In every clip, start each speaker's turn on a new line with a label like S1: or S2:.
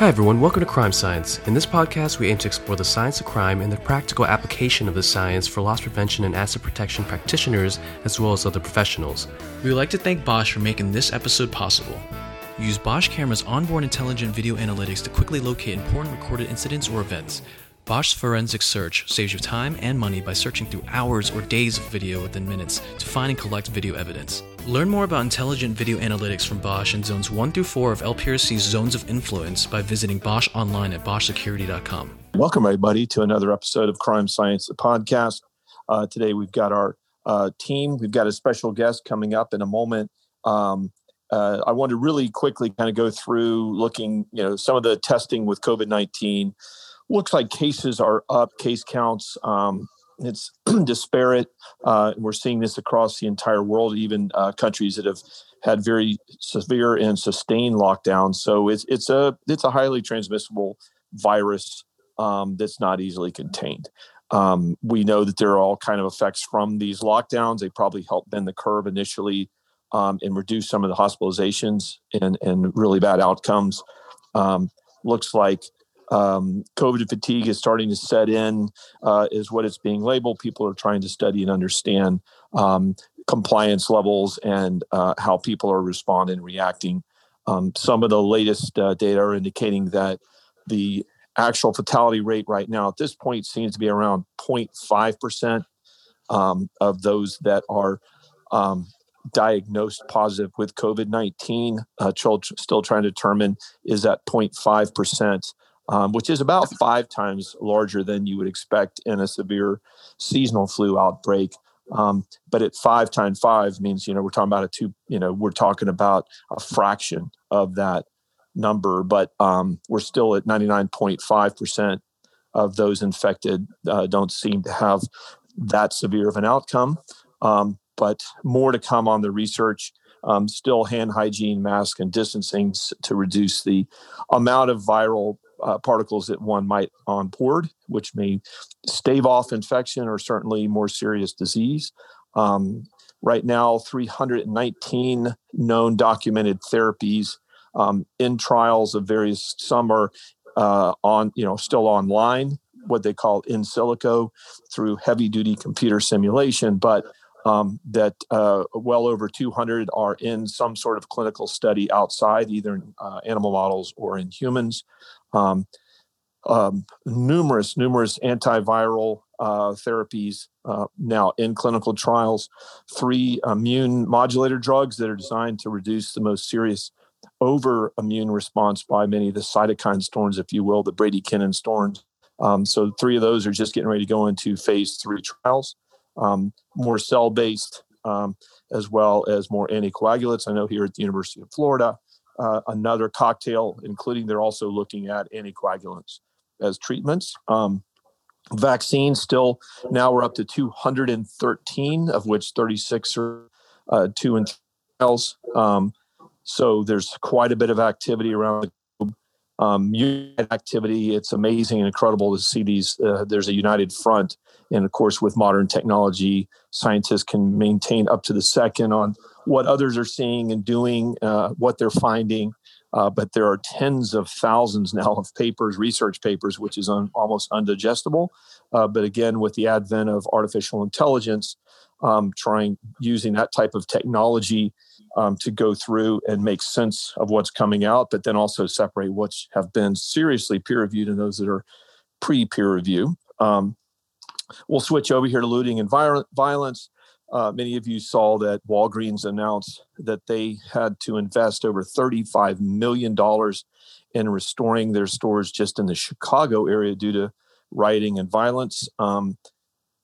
S1: Hi, everyone. Welcome to Crime Science. In this podcast, we aim to explore the science of crime and the practical application of the science for loss prevention and asset protection practitioners, as well as other professionals. We would like to thank Bosch for making this episode possible. Use Bosch Camera's onboard intelligent video analytics to quickly locate important recorded incidents or events. Bosch's forensic search saves you time and money by searching through hours or days of video within minutes to find and collect video evidence. Learn more about intelligent video analytics from Bosch in zones 1 through 4 of LPRC's zones of influence by visiting Bosch online at boschsecurity.com.
S2: Welcome, everybody, to another episode of Crime Science, the podcast. Uh, today, we've got our uh, team. We've got a special guest coming up in a moment. Um, uh, I want to really quickly kind of go through looking, you know, some of the testing with COVID 19 looks like cases are up, case counts. Um, it's disparate. Uh, we're seeing this across the entire world, even uh, countries that have had very severe and sustained lockdowns. So it's it's a it's a highly transmissible virus um, that's not easily contained. Um, we know that there are all kind of effects from these lockdowns. They probably help bend the curve initially um, and reduce some of the hospitalizations and and really bad outcomes. Um, looks like um, COVID fatigue is starting to set in, uh, is what it's being labeled. People are trying to study and understand um, compliance levels and uh, how people are responding and reacting. Um, some of the latest uh, data are indicating that the actual fatality rate right now at this point seems to be around 0.5% um, of those that are um, diagnosed positive with COVID 19. Uh, still trying to determine is that 0.5% um, which is about five times larger than you would expect in a severe seasonal flu outbreak. Um, but at five times five means, you know, we're talking about a two, you know, we're talking about a fraction of that number, but um, we're still at 99.5% of those infected uh, don't seem to have that severe of an outcome. Um, but more to come on the research. Um, still hand hygiene, mask, and distancing to reduce the amount of viral uh, particles that one might on board, which may stave off infection or certainly more serious disease. Um, right now, 319 known documented therapies um, in trials of various. Some are uh, on, you know, still online, what they call in silico through heavy duty computer simulation, but um, that uh, well over 200 are in some sort of clinical study outside, either in uh, animal models or in humans um, um, numerous, numerous antiviral uh, therapies uh, now in clinical trials, three immune modulator drugs that are designed to reduce the most serious over immune response by many of the cytokine storms, if you will, the bradykinin storms. Um, so, three of those are just getting ready to go into phase three trials, um, more cell based, um, as well as more anticoagulants. I know here at the University of Florida, uh, another cocktail, including they're also looking at anticoagulants as treatments. Um, vaccines still now we're up to 213, of which 36 are uh, two and trials. Um, so there's quite a bit of activity around the globe. Um, activity, it's amazing and incredible to see these. Uh, there's a united front, and of course, with modern technology, scientists can maintain up to the second on what others are seeing and doing, uh, what they're finding. Uh, but there are tens of thousands now of papers, research papers, which is un- almost undigestible. Uh, but again, with the advent of artificial intelligence, um, trying using that type of technology um, to go through and make sense of what's coming out, but then also separate what's have been seriously peer reviewed and those that are pre peer review. Um, we'll switch over here to looting and violence. Uh, many of you saw that Walgreens announced that they had to invest over $35 million in restoring their stores just in the Chicago area due to rioting and violence. Um,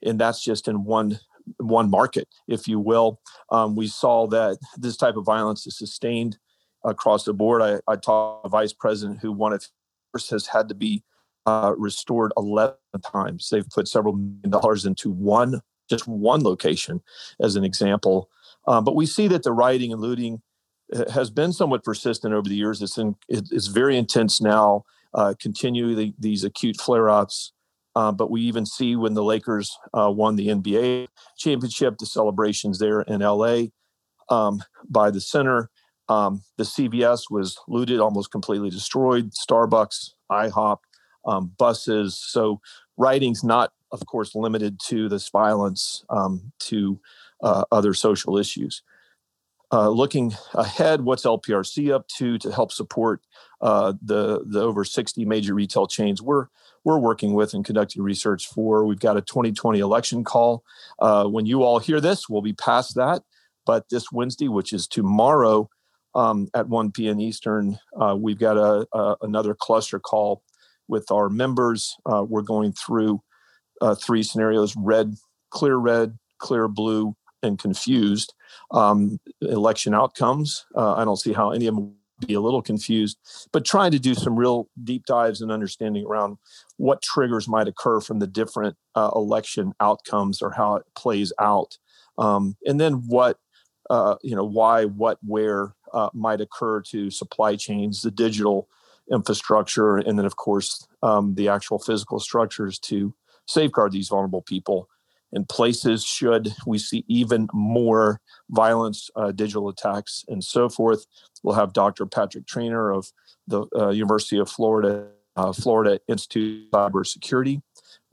S2: and that's just in one one market, if you will. Um, we saw that this type of violence is sustained across the board. I, I talked to a vice president who one of first has had to be uh, restored 11 times. They've put several million dollars into one just one location as an example. Um, but we see that the rioting and looting uh, has been somewhat persistent over the years. It's in, it's very intense now. Uh, continue the, these acute flare-ups, uh, but we even see when the Lakers uh, won the NBA championship, the celebrations there in LA um, by the center. Um, the CVS was looted, almost completely destroyed. Starbucks, IHOP, um, buses. So writing's not, of course, limited to this violence um, to uh, other social issues. Uh, looking ahead, what's LPRC up to to help support uh, the the over 60 major retail chains we're we're working with and conducting research for. We've got a 2020 election call. Uh, when you all hear this, we'll be past that. But this Wednesday, which is tomorrow um, at 1 p.m. Eastern, uh, we've got a, a, another cluster call with our members. Uh, we're going through uh, three scenarios: red, clear red, clear blue, and confused um, election outcomes. Uh, I don't see how any of them be a little confused, but trying to do some real deep dives and understanding around what triggers might occur from the different uh, election outcomes or how it plays out, um, and then what uh, you know why, what, where uh, might occur to supply chains, the digital infrastructure, and then of course um, the actual physical structures to safeguard these vulnerable people in places should we see even more violence, uh, digital attacks, and so forth. We'll have Dr. Patrick Traynor of the uh, University of Florida, uh, Florida Institute of Cybersecurity,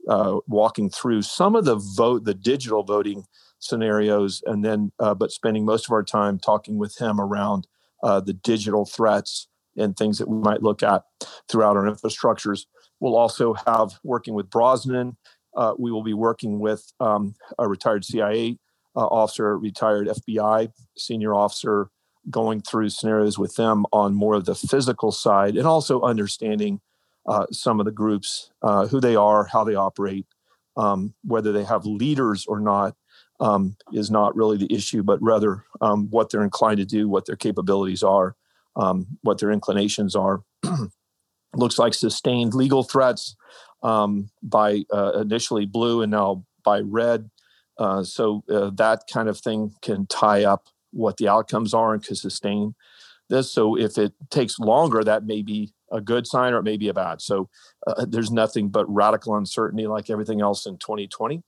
S2: uh, walking through some of the vote, the digital voting scenarios, and then, uh, but spending most of our time talking with him around uh, the digital threats and things that we might look at throughout our infrastructures. We'll also have working with Brosnan uh, we will be working with um, a retired CIA uh, officer, retired FBI senior officer, going through scenarios with them on more of the physical side and also understanding uh, some of the groups, uh, who they are, how they operate, um, whether they have leaders or not. Um, is not really the issue, but rather um, what they're inclined to do, what their capabilities are, um, what their inclinations are. Looks like sustained legal threats, um, by uh, initially blue and now by red. Uh, so uh, that kind of thing can tie up what the outcomes are and can sustain this. So if it takes longer, that may be a good sign or it may be a bad. So uh, there's nothing but radical uncertainty like everything else in 2020.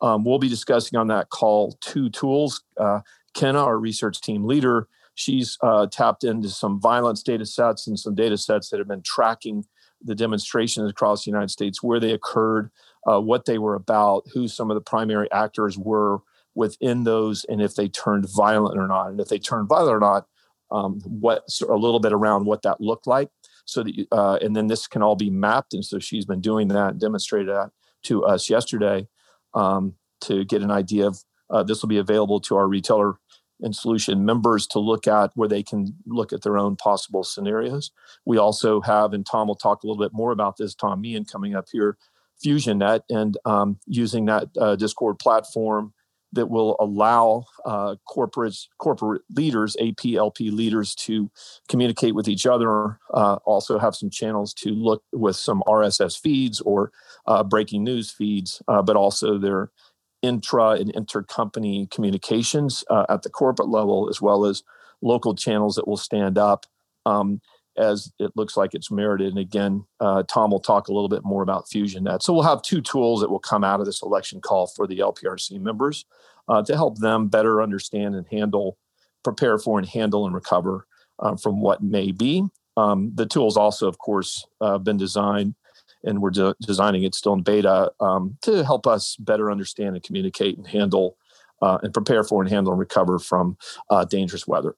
S2: Um, we'll be discussing on that call two tools. Uh, Kenna, our research team leader, she's uh, tapped into some violence data sets and some data sets that have been tracking the demonstrations across the United States, where they occurred, uh, what they were about, who some of the primary actors were within those, and if they turned violent or not. And if they turned violent or not, um, what a little bit around what that looked like. So that, uh, and then this can all be mapped. And so she's been doing that, and demonstrated that to us yesterday um, to get an idea of uh, this will be available to our retailer and solution members to look at where they can look at their own possible scenarios. We also have, and Tom will talk a little bit more about this, Tom Meehan coming up here, FusionNet, and um, using that uh, Discord platform that will allow uh, corporates, corporate leaders, APLP leaders to communicate with each other. Uh, also have some channels to look with some RSS feeds or uh, breaking news feeds, uh, but also their intra and intercompany communications uh, at the corporate level, as well as local channels that will stand up um, as it looks like it's merited. And again, uh, Tom will talk a little bit more about FusionNet. So we'll have two tools that will come out of this election call for the LPRC members uh, to help them better understand and handle, prepare for, and handle and recover uh, from what may be. Um, the tools also, of course, uh, been designed and we're de- designing it still in beta um, to help us better understand and communicate and handle uh, and prepare for and handle and recover from uh, dangerous weather.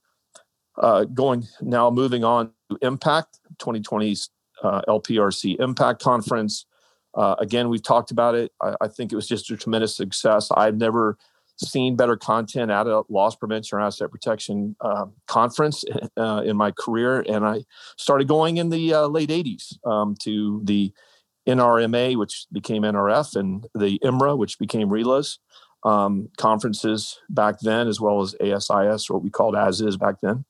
S2: Uh, going now, moving on to Impact 2020's uh, LPRC Impact Conference. Uh, again, we've talked about it. I, I, think it was just a tremendous success. I've never seen better content at a loss prevention or asset protection um, conference uh, in my career, and I started going in the late 80s um, to the NRMA, which became NRF, and the IMRA, which became RILA's um, conferences back then, as well as ASIS, or what we called as is back then.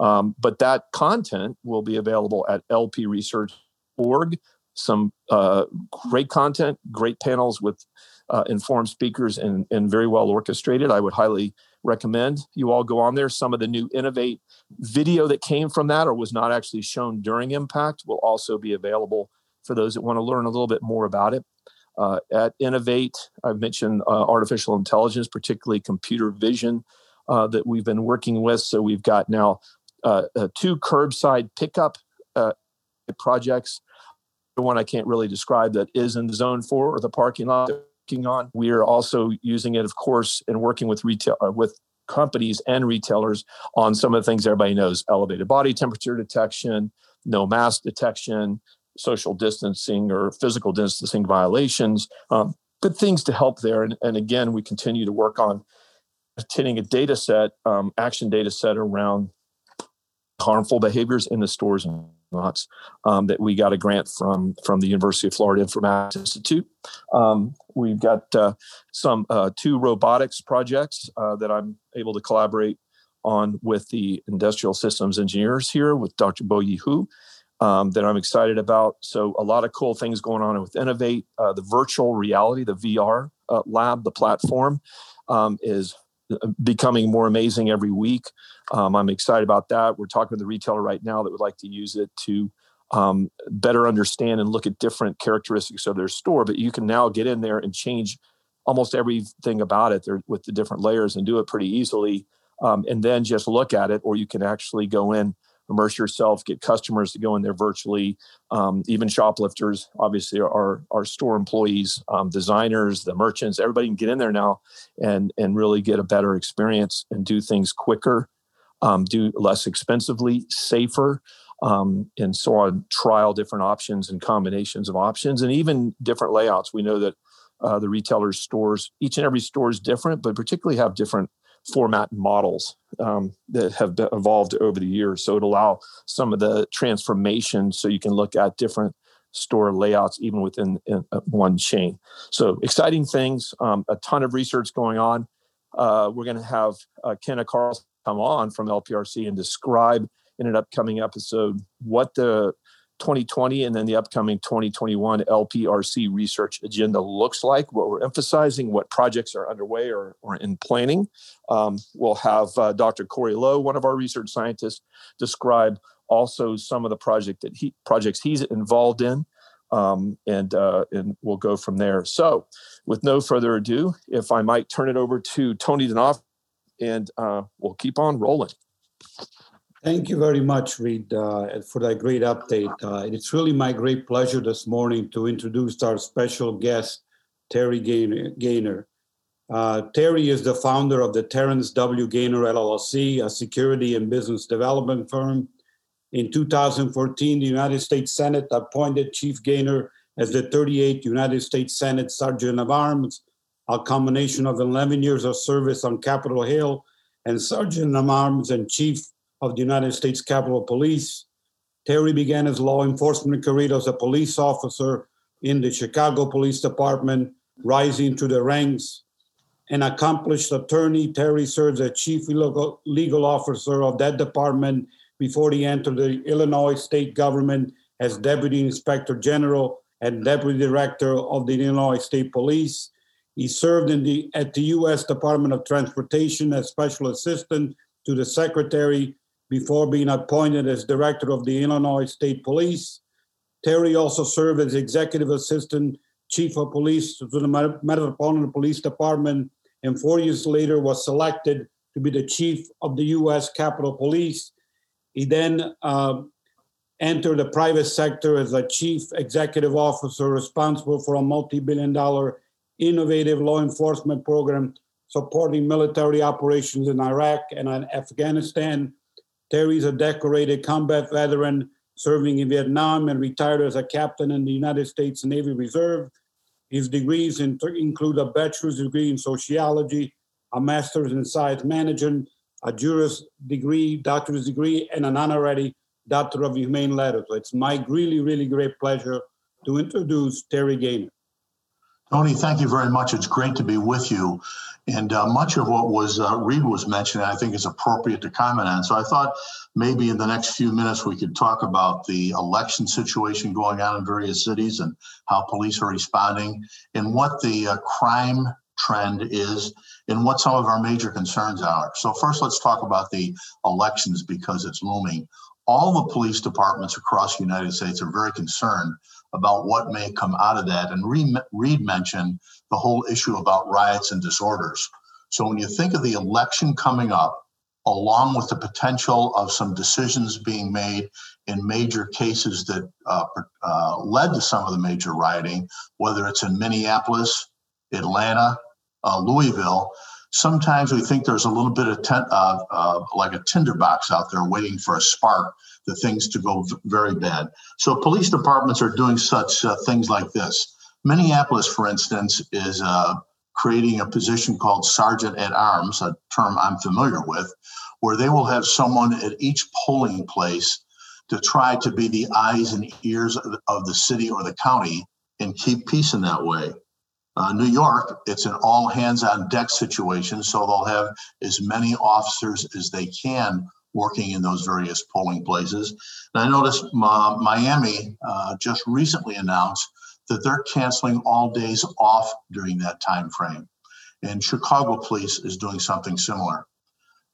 S2: Um, but that content will be available at lpresearch.org. Some uh, great content, great panels with uh, informed speakers, and, and very well orchestrated. I would highly recommend you all go on there. Some of the new Innovate video that came from that or was not actually shown during Impact will also be available for those that want to learn a little bit more about it. Uh, at Innovate, I've mentioned uh, artificial intelligence, particularly computer vision, uh, that we've been working with. So we've got now uh, uh, two curbside pickup uh, projects. The one I can't really describe that is in zone four or the parking lot working on. We are also using it, of course, and working with retail with companies and retailers on some of the things everybody knows: elevated body temperature detection, no mask detection, social distancing or physical distancing violations. Um, things to help there. And, and again, we continue to work on obtaining a data set, um, action data set around harmful behaviors in the stores and lots um, that we got a grant from from the University of Florida Informatics Institute. Um, we've got uh, some uh, two robotics projects uh, that I'm able to collaborate on with the industrial systems engineers here with Dr. Bo Yi Hu. Um, that I'm excited about. So, a lot of cool things going on with Innovate. Uh, the virtual reality, the VR uh, lab, the platform um, is becoming more amazing every week. Um, I'm excited about that. We're talking with the retailer right now that would like to use it to um, better understand and look at different characteristics of their store. But you can now get in there and change almost everything about it there with the different layers and do it pretty easily. Um, and then just look at it, or you can actually go in immerse yourself, get customers to go in there virtually, um, even shoplifters, obviously our, our store employees, um, designers, the merchants, everybody can get in there now and, and really get a better experience and do things quicker, um, do less expensively, safer, um, and so on, trial different options and combinations of options and even different layouts. We know that uh, the retailers' stores, each and every store is different, but particularly have different format models um, that have evolved over the years. So it allow some of the transformation so you can look at different store layouts even within uh, one chain. So exciting things, um, a ton of research going on. Uh, we're going to have uh, Kenna Carlson come on from LPRC and describe in an upcoming episode what the 2020 and then the upcoming 2021 LPRC research agenda looks like, what we're emphasizing, what projects are underway or, or in planning. Um, we'll have uh, Dr. Corey Lowe, one of our research scientists, describe also some of the project that he projects he's involved in. Um, and uh, and we'll go from there. So, with no further ado, if I might turn it over to Tony Danoff, and uh, we'll keep on rolling.
S3: Thank you very much, Read, uh, for that great update. Uh, it's really my great pleasure this morning to introduce our special guest, Terry Gainer. Uh, Terry is the founder of the Terrance W. Gainer LLC, a security and business development firm. In 2014, the United States Senate appointed Chief Gainer as the 38th United States Senate Sergeant of Arms, a combination of 11 years of service on Capitol Hill and Sergeant of Arms and Chief of the United States Capitol Police. Terry began his law enforcement career as a police officer in the Chicago Police Department, rising to the ranks. An accomplished attorney, Terry serves as chief legal, legal officer of that department before he entered the Illinois state government as deputy inspector general and deputy director of the Illinois State Police. He served in the, at the U.S. Department of Transportation as special assistant to the secretary before being appointed as director of the Illinois State Police. Terry also served as executive assistant chief of police to the Metropolitan Police Department, and four years later was selected to be the chief of the U.S. Capitol Police. He then uh, entered the private sector as a chief executive officer responsible for a multi-billion dollar innovative law enforcement program supporting military operations in Iraq and Afghanistan Terry is a decorated combat veteran serving in Vietnam and retired as a captain in the United States Navy Reserve. His degrees include a bachelor's degree in sociology, a master's in science management, a juris degree, doctor's degree, and an honorary doctor of humane letters. So it's my really, really great pleasure to introduce Terry Gainer.
S4: Tony, thank you very much. It's great to be with you. And uh, much of what was uh, Read was mentioning, I think, is appropriate to comment on. So I thought maybe in the next few minutes we could talk about the election situation going on in various cities and how police are responding, and what the uh, crime trend is, and what some of our major concerns are. So first, let's talk about the elections because it's looming. All the police departments across the United States are very concerned about what may come out of that. And Read mentioned the whole issue about riots and disorders. So when you think of the election coming up, along with the potential of some decisions being made in major cases that uh, uh, led to some of the major rioting, whether it's in Minneapolis, Atlanta, uh, Louisville, sometimes we think there's a little bit of ten, uh, like a tinderbox out there waiting for a spark the things to go v- very bad. So police departments are doing such uh, things like this. Minneapolis, for instance, is uh, creating a position called sergeant at arms, a term I'm familiar with, where they will have someone at each polling place to try to be the eyes and ears of the city or the county and keep peace in that way. Uh, New York, it's an all hands on deck situation, so they'll have as many officers as they can working in those various polling places. And I noticed Miami uh, just recently announced that they're canceling all days off during that time frame. And Chicago Police is doing something similar.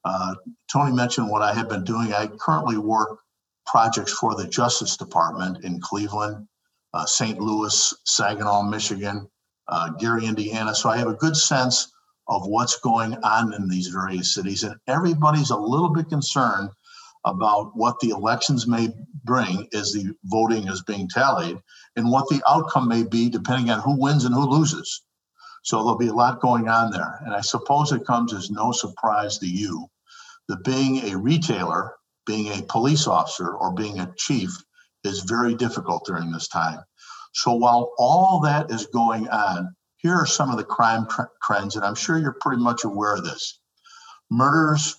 S4: Uh, Tony mentioned what I have been doing. I currently work projects for the Justice Department in Cleveland, uh, St. Louis, Saginaw, Michigan, uh, Gary, Indiana. So I have a good sense of what's going on in these various cities. And everybody's a little bit concerned about what the elections may bring as the voting is being tallied and what the outcome may be depending on who wins and who loses. So there'll be a lot going on there. And I suppose it comes as no surprise to you that being a retailer, being a police officer, or being a chief is very difficult during this time. So while all that is going on, here are some of the crime tr- trends, and I'm sure you're pretty much aware of this. Murders,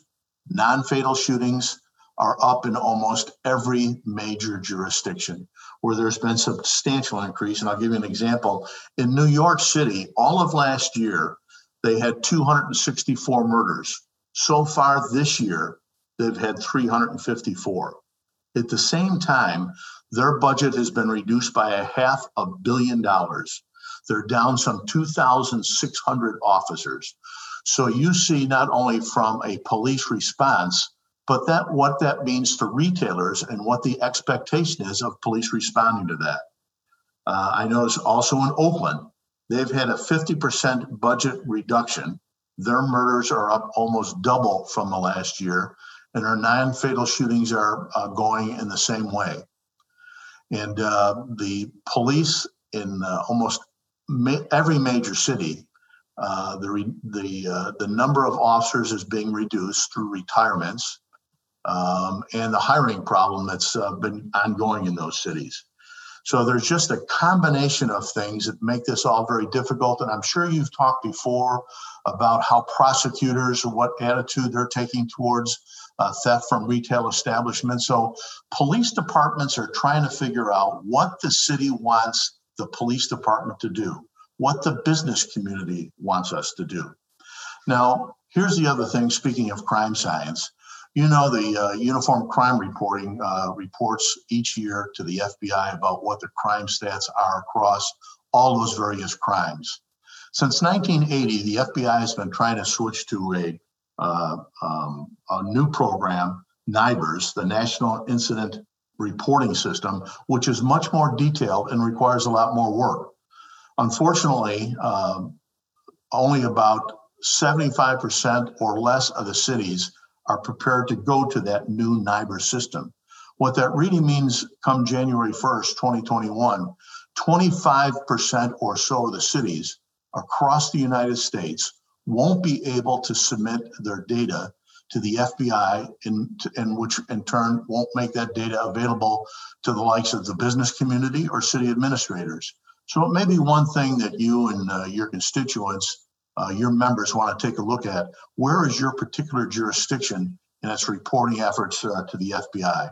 S4: non fatal shootings are up in almost every major jurisdiction where there's been substantial increase. And I'll give you an example. In New York City, all of last year, they had 264 murders. So far this year, they've had 354. At the same time, their budget has been reduced by a half a billion dollars. They're down some 2,600 officers. So you see not only from a police response, but that what that means to retailers and what the expectation is of police responding to that. Uh, I notice also in Oakland, they've had a 50% budget reduction. Their murders are up almost double from the last year, and our non-fatal shootings are uh, going in the same way. And uh, the police in uh, almost ma- every major city, uh, the re- the uh, the number of officers is being reduced through retirements, um, and the hiring problem that's uh, been ongoing in those cities. So there's just a combination of things that make this all very difficult. And I'm sure you've talked before about how prosecutors, or what attitude they're taking towards uh, theft from retail establishments. So police departments are trying to figure out what the city wants the police department to do, what the business community wants us to do. Now, here's the other thing speaking of crime science. You know, the uh, Uniform Crime Reporting uh, reports each year to the FBI about what the crime stats are across all those various crimes. Since 1980, the FBI has been trying to switch to a uh, um, a new program, NIBRS, the National Incident Reporting System, which is much more detailed and requires a lot more work. Unfortunately, um, only about 75% or less of the cities are prepared to go to that new NIBRS system. What that really means come January 1st, 2021, 25% or so of the cities across the United States won't be able to submit their data to the FBI, in which in turn won't make that data available to the likes of the business community or city administrators. So it may be one thing that you and uh, your constituents, uh, your members want to take a look at. Where is your particular jurisdiction in its reporting efforts uh, to the FBI?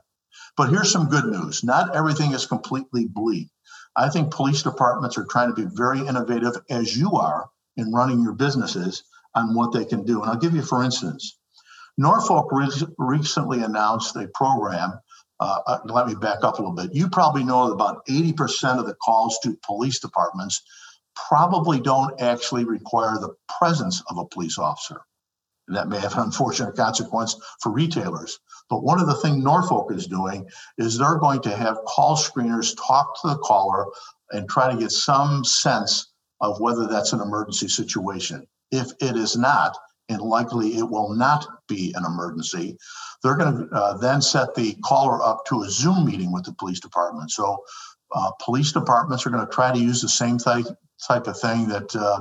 S4: But here's some good news. Not everything is completely bleak. I think police departments are trying to be very innovative, as you are, in running your businesses on what they can do. And I'll give you, for instance, Norfolk re- recently announced a program. Uh, uh let me back up a little bit. You probably know that about 80% of the calls to police departments probably don't actually require the presence of a police officer. And that may have an unfortunate consequence for retailers. But one of the things Norfolk is doing is they're going to have call screeners talk to the caller and try to get some sense of whether that's an emergency situation. If it is not, and likely it will not be an emergency, they're going to uh, then set the caller up to a Zoom meeting with the police department. So, uh, police departments are going to try to use the same type, type of thing that uh,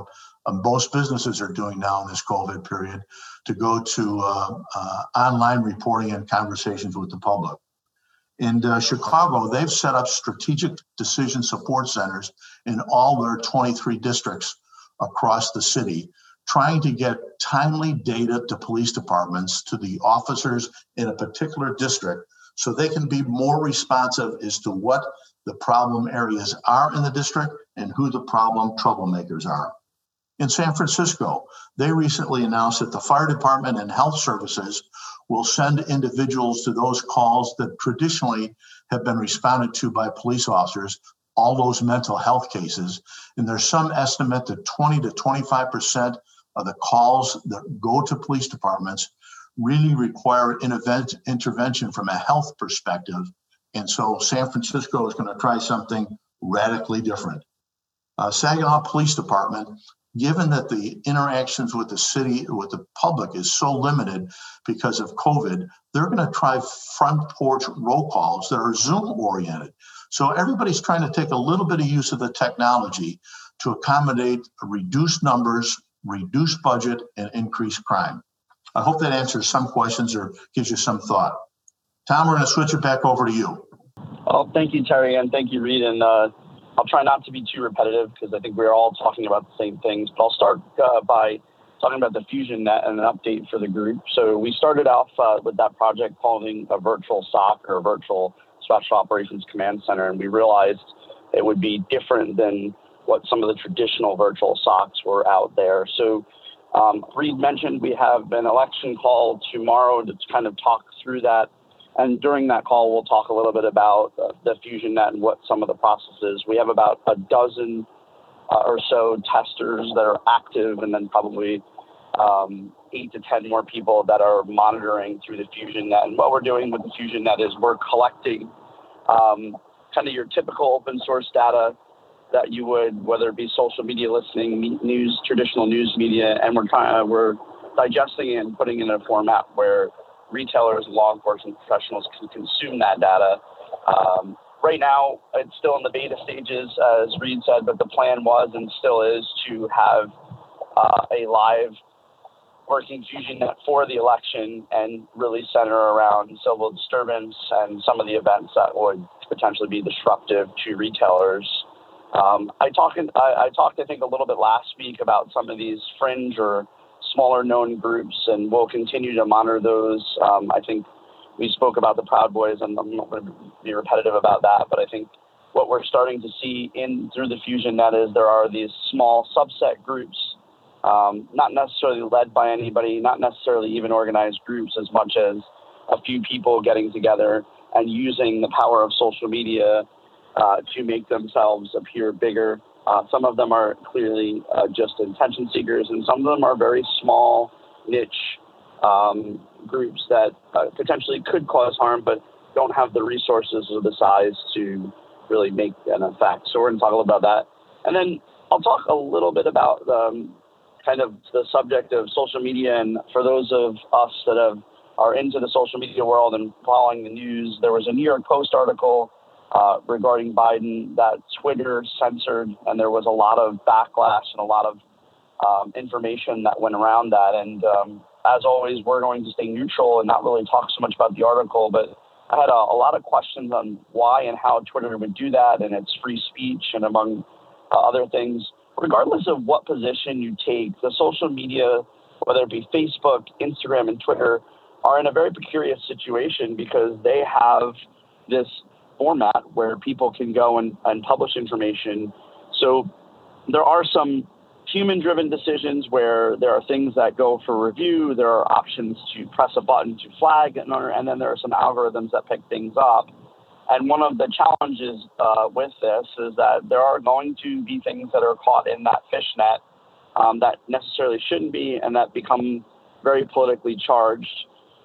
S4: most businesses are doing now in this COVID period to go to uh, uh, online reporting and conversations with the public. In uh, Chicago, they've set up strategic decision support centers in all their 23 districts across the city trying to get timely data to police departments, to the officers in a particular district, so they can be more responsive as to what the problem areas are in the district and who the problem troublemakers are. In San Francisco, they recently announced that the fire department and health services will send individuals to those calls that traditionally have been responded to by police officers, all those mental health cases. And there's some estimate that 20 to 25 percent of the calls that go to police departments really require intervention from a health perspective. And so San Francisco is going to try something radically different. Uh, Saginaw Police Department, given that the interactions with the city, with the public is so limited because of COVID, they're going to try front porch roll calls that are Zoom oriented. So everybody's trying to take a little bit of use of the technology to accommodate reduced numbers reduced budget, and increased crime. I hope that answers some questions or gives you some thought. Tom, we're going to switch it back over to you.
S5: Well, thank you, Terry, and thank you, Read. And uh, I'll try not to be too repetitive because I think we're all talking about the same things. But I'll start uh, by talking about the Fusion Net and an update for the group. So we started off uh, with that project calling a virtual SOC or virtual Special Operations Command Center, and we realized it would be different than what some of the traditional virtual SOCs were out there. So, um, Read mentioned we have an election call tomorrow to kind of talk through that. And during that call, we'll talk a little bit about the Fusion Net and what some of the processes. We have about a dozen uh, or so testers that are active, and then probably um, eight to 10 more people that are monitoring through the Fusion Net. And what we're doing with the Fusion Net is we're collecting um, kind of your typical open source data that you would, whether it be social media listening, news, traditional news media, and we're trying, uh, we're digesting it and putting it in a format where retailers law enforcement professionals can consume that data. Um, right now, it's still in the beta stages, as Read said, but the plan was and still is to have uh, a live working fusion net for the election and really center around civil disturbance and some of the events that would potentially be disruptive to retailers um, I talked, I, I talked, I think, a little bit last week about some of these fringe or smaller known groups, and we'll continue to monitor those. Um, I think we spoke about the Proud Boys, and I'm not going to be repetitive about that, but I think what we're starting to see in through the fusion net is there are these small subset groups, um, not necessarily led by anybody, not necessarily even organized groups, as much as a few people getting together and using the power of social media uh, to make themselves appear bigger. Uh, some of them are clearly uh, just attention seekers, and some of them are very small niche um, groups that uh, potentially could cause harm, but don't have the resources or the size to really make an effect. So we're going to talk a little about that, and then I'll talk a little bit about um, kind of the subject of social media. And for those of us that have are into the social media world and following the news, there was a New York Post article uh, regarding Biden that Twitter censored, and there was a lot of backlash and a lot of um, information that went around that. And um, as always, we're going to stay neutral and not really talk so much about the article, but I had a, a, lot of questions on why and how Twitter would do that, and its free speech, and among uh, other things. Regardless of what position you take, the social media, whether it be Facebook, Instagram, and Twitter, are in a very precarious situation because they have this format where people can go and, and publish information. So there are some human driven decisions where there are things that go for review, there are options to press a button to flag, and then there are some algorithms that pick things up. And one of the challenges uh, with this is that there are going to be things that are caught in that fishnet um, that necessarily shouldn't be and that become very politically charged.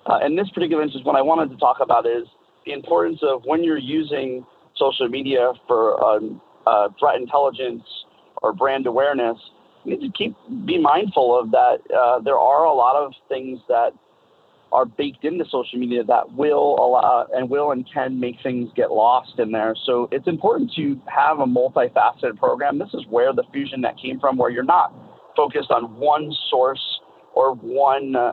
S5: Uh, in this particular instance, what I wanted to talk about is the importance of when you're using social media for um, uh, threat intelligence or brand awareness, we need to keep be mindful of that. Uh, there are a lot of things that are baked into social media that will allow and will and can make things get lost in there. So it's important to have a multifaceted program. This is where the fusion net came from, where you're not focused on one source or one uh,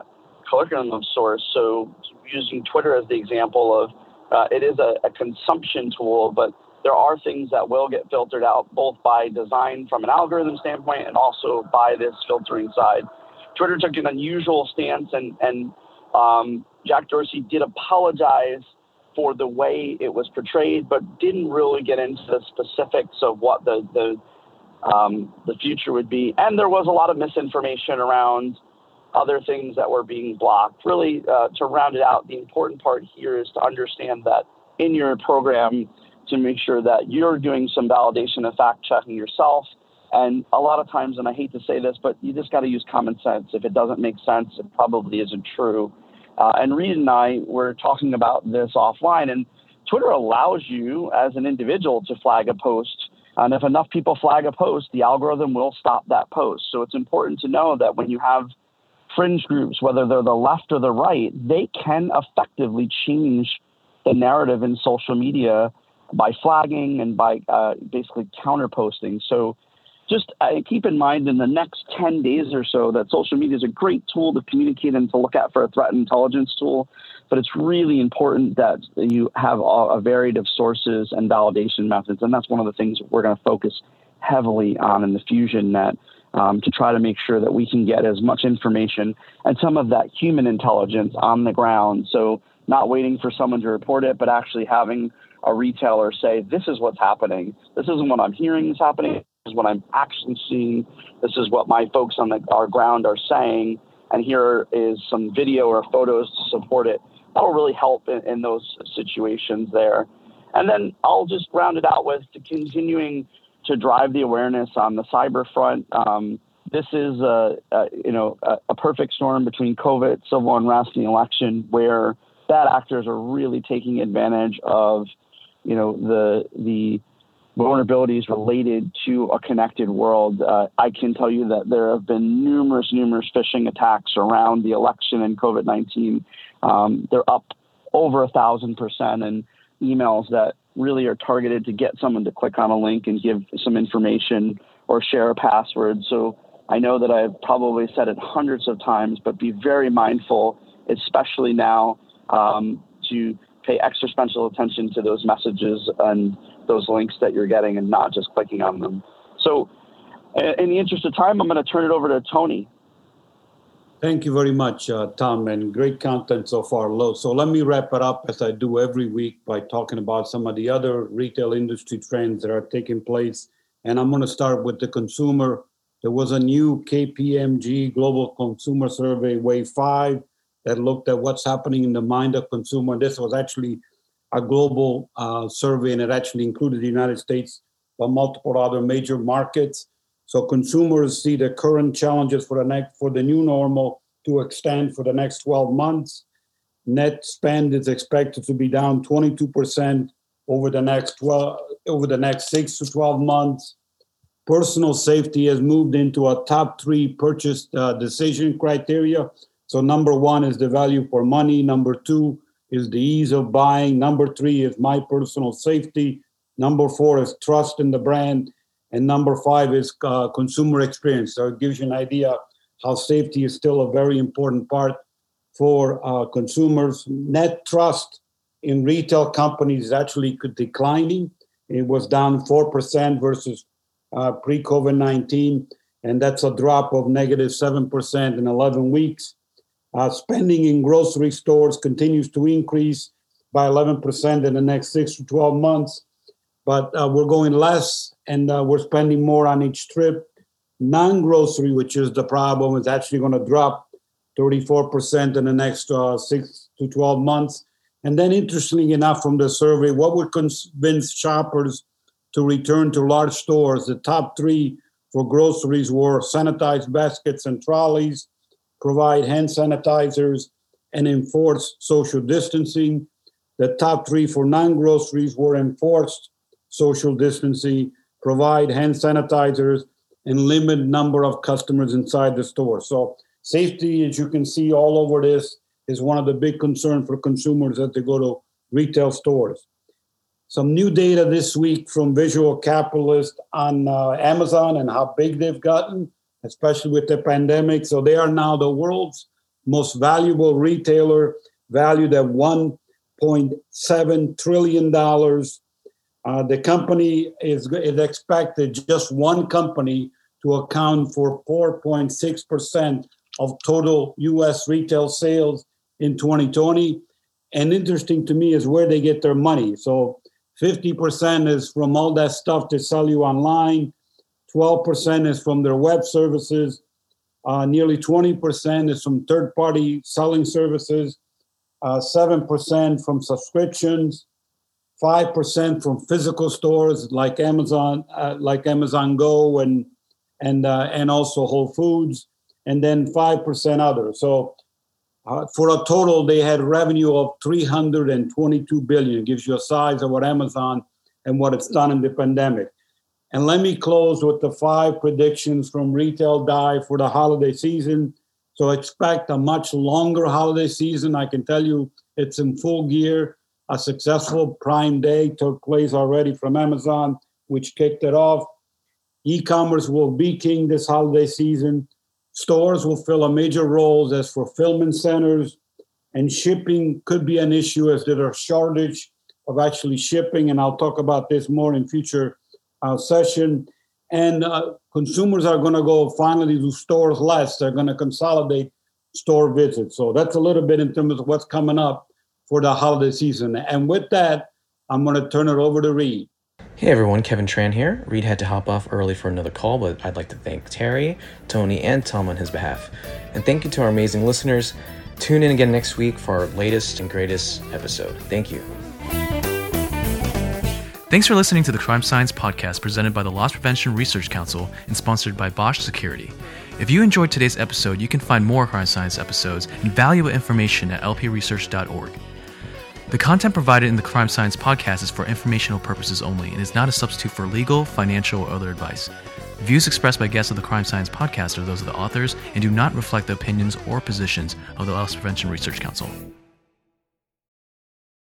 S5: curriculum of source. So using Twitter as the example of uh, it is a, a consumption tool, but there are things that will get filtered out both by design from an algorithm standpoint and also by this filtering side. Twitter took an unusual stance and, and um, Jack Dorsey did apologize for the way it was portrayed, but didn't really get into the specifics of what the the um, the future would be. And there was a lot of misinformation around other things that were being blocked. Really, uh, to round it out, the important part here is to understand that in your program, to make sure that you're doing some validation and fact checking yourself. And a lot of times, and I hate to say this, but you just got to use common sense. If it doesn't make sense, it probably isn't true. Uh, and Read and I were talking about this offline, and Twitter allows you as an individual to flag a post. And if enough people flag a post, the algorithm will stop that post. So it's important to know that when you have fringe groups, whether they're the left or the right, they can effectively change the narrative in social media by flagging and by uh, basically counter posting. So just uh, keep in mind in the next 10 days or so that social media is a great tool to communicate and to look at for a threat intelligence tool. But it's really important that you have a variety of sources and validation methods. And that's one of the things we're going to focus heavily on in the Fusion Net. Um, to try to make sure that we can get as much information and some of that human intelligence on the ground. So, not waiting for someone to report it, but actually having a retailer say, This is what's happening. This isn't what I'm hearing is happening This is what I'm actually seeing. This is what my folks on the, our ground are saying. And here is some video or photos to support it. That'll really help in, in those situations there. And then I'll just round it out with the continuing to drive the awareness on the cyber front. Um, this is a, a you know a, a, perfect storm between COVID, civil unrest, and the election, where bad actors are really taking advantage of you know the the vulnerabilities related to a connected world. Uh, I can tell you that there have been numerous, numerous phishing attacks around the election and COVID 19. Um, they're up over a thousand percent, and emails that really are targeted to get someone to click on a link and give some information or share a password. So I know that I've probably said it hundreds of times, but be very mindful, especially now, um, to pay extra special attention to those messages and those links that you're getting and not just clicking on them. So, in the interest of time, I'm going to turn it over to Tony.
S3: Thank you very much, uh, Tom, and great content so far. So let me wrap it up as I do every week by talking about some of the other retail industry trends that are taking place. And I'm going to start with the consumer. There was a new KPMG Global Consumer Survey, Wave 5, that looked at what's happening in the mind of consumer. And This was actually a global uh, survey, and it actually included the United States, but multiple other major markets. So consumers see the current challenges for the next for the new normal to extend for the next 12 months. Net spend is expected to be down 22% over the next 12 over the next six to 12 months. Personal safety has moved into a top three purchase uh, decision criteria. So number one is the value for money. Number two is the ease of buying. Number three is my personal safety. Number four is trust in the brand. And number five is uh, consumer experience. So it gives you an idea how safety is still a very important part for uh, consumers. Net trust in retail companies actually declining. It was down 4% versus uh, pre COVID 19, and that's a drop of negative 7% in 11 weeks. Uh, spending in grocery stores continues to increase by 11% in the next six to 12 months, but uh, we're going less and uh, we're spending more on each trip. Non grocery, which is the problem, is actually going to drop 34% in the next uh, six to 12 months. And then, interestingly enough, from the survey, what would convince shoppers to return to large stores? The top three for groceries were sanitized baskets and trolleys, provide hand sanitizers, and enforce social distancing. The top three for non groceries were enforced social distancing, provide hand sanitizers, and limit number of customers inside the store. So safety, as you can see all over this, is one of the big concerns for consumers as they go to retail stores. Some new data this week from Visual Capitalist on uh, Amazon and how big they've gotten, especially with the pandemic. So they are now the world's most valuable retailer, valued at $1.7 trillion. Uh, the company is, is expected, just one company, to account for 4.6% of total US retail sales in 2020. And interesting to me is where they get their money. So 50% is from all that stuff they sell you online, 12% is from their web services, uh, nearly 20% is from third party selling services, uh, 7% from subscriptions, 5% from physical stores like Amazon, uh, like Amazon Go and and uh, and also Whole Foods, and then 5% other. So uh, for a total, they had revenue of 322 billion. It gives you a size of what Amazon and what it's done in the pandemic. And let me close with the five predictions from Retail Dive for the holiday season. So expect a much longer holiday season. I can tell you it's in full gear. A successful Prime Day took place already from Amazon, which kicked it off. E commerce will be king this holiday season. Stores will fill a major role as fulfillment centers, and shipping could be an issue as there are shortage of actually shipping. And I'll talk about this more in future uh, session. And uh, consumers are going to go finally to stores less. They're going to consolidate store visits. So that's a little bit in terms of what's coming up for the holiday season. And with that, I'm going to turn it over to Read.
S1: Hey everyone, Kevin Tran here. Read had to hop off early for another call, but I'd like to thank Terry, Tony, and Tom on his behalf. And thank you to our amazing listeners. Tune in again next week for our latest and greatest episode. Thank you. Thanks for listening to the Crime Science Podcast presented by the Loss Prevention Research Council and sponsored by Bosch Security. If you enjoyed today's episode, you can find more Crime Science episodes and valuable information at lpresearch.org. The content provided in the Crime Science podcast is for informational purposes only and is not a substitute for legal, financial, or other advice. Views expressed by guests of the Crime Science podcast are those of the authors and do not reflect the opinions or positions of the Loss Prevention Research Council.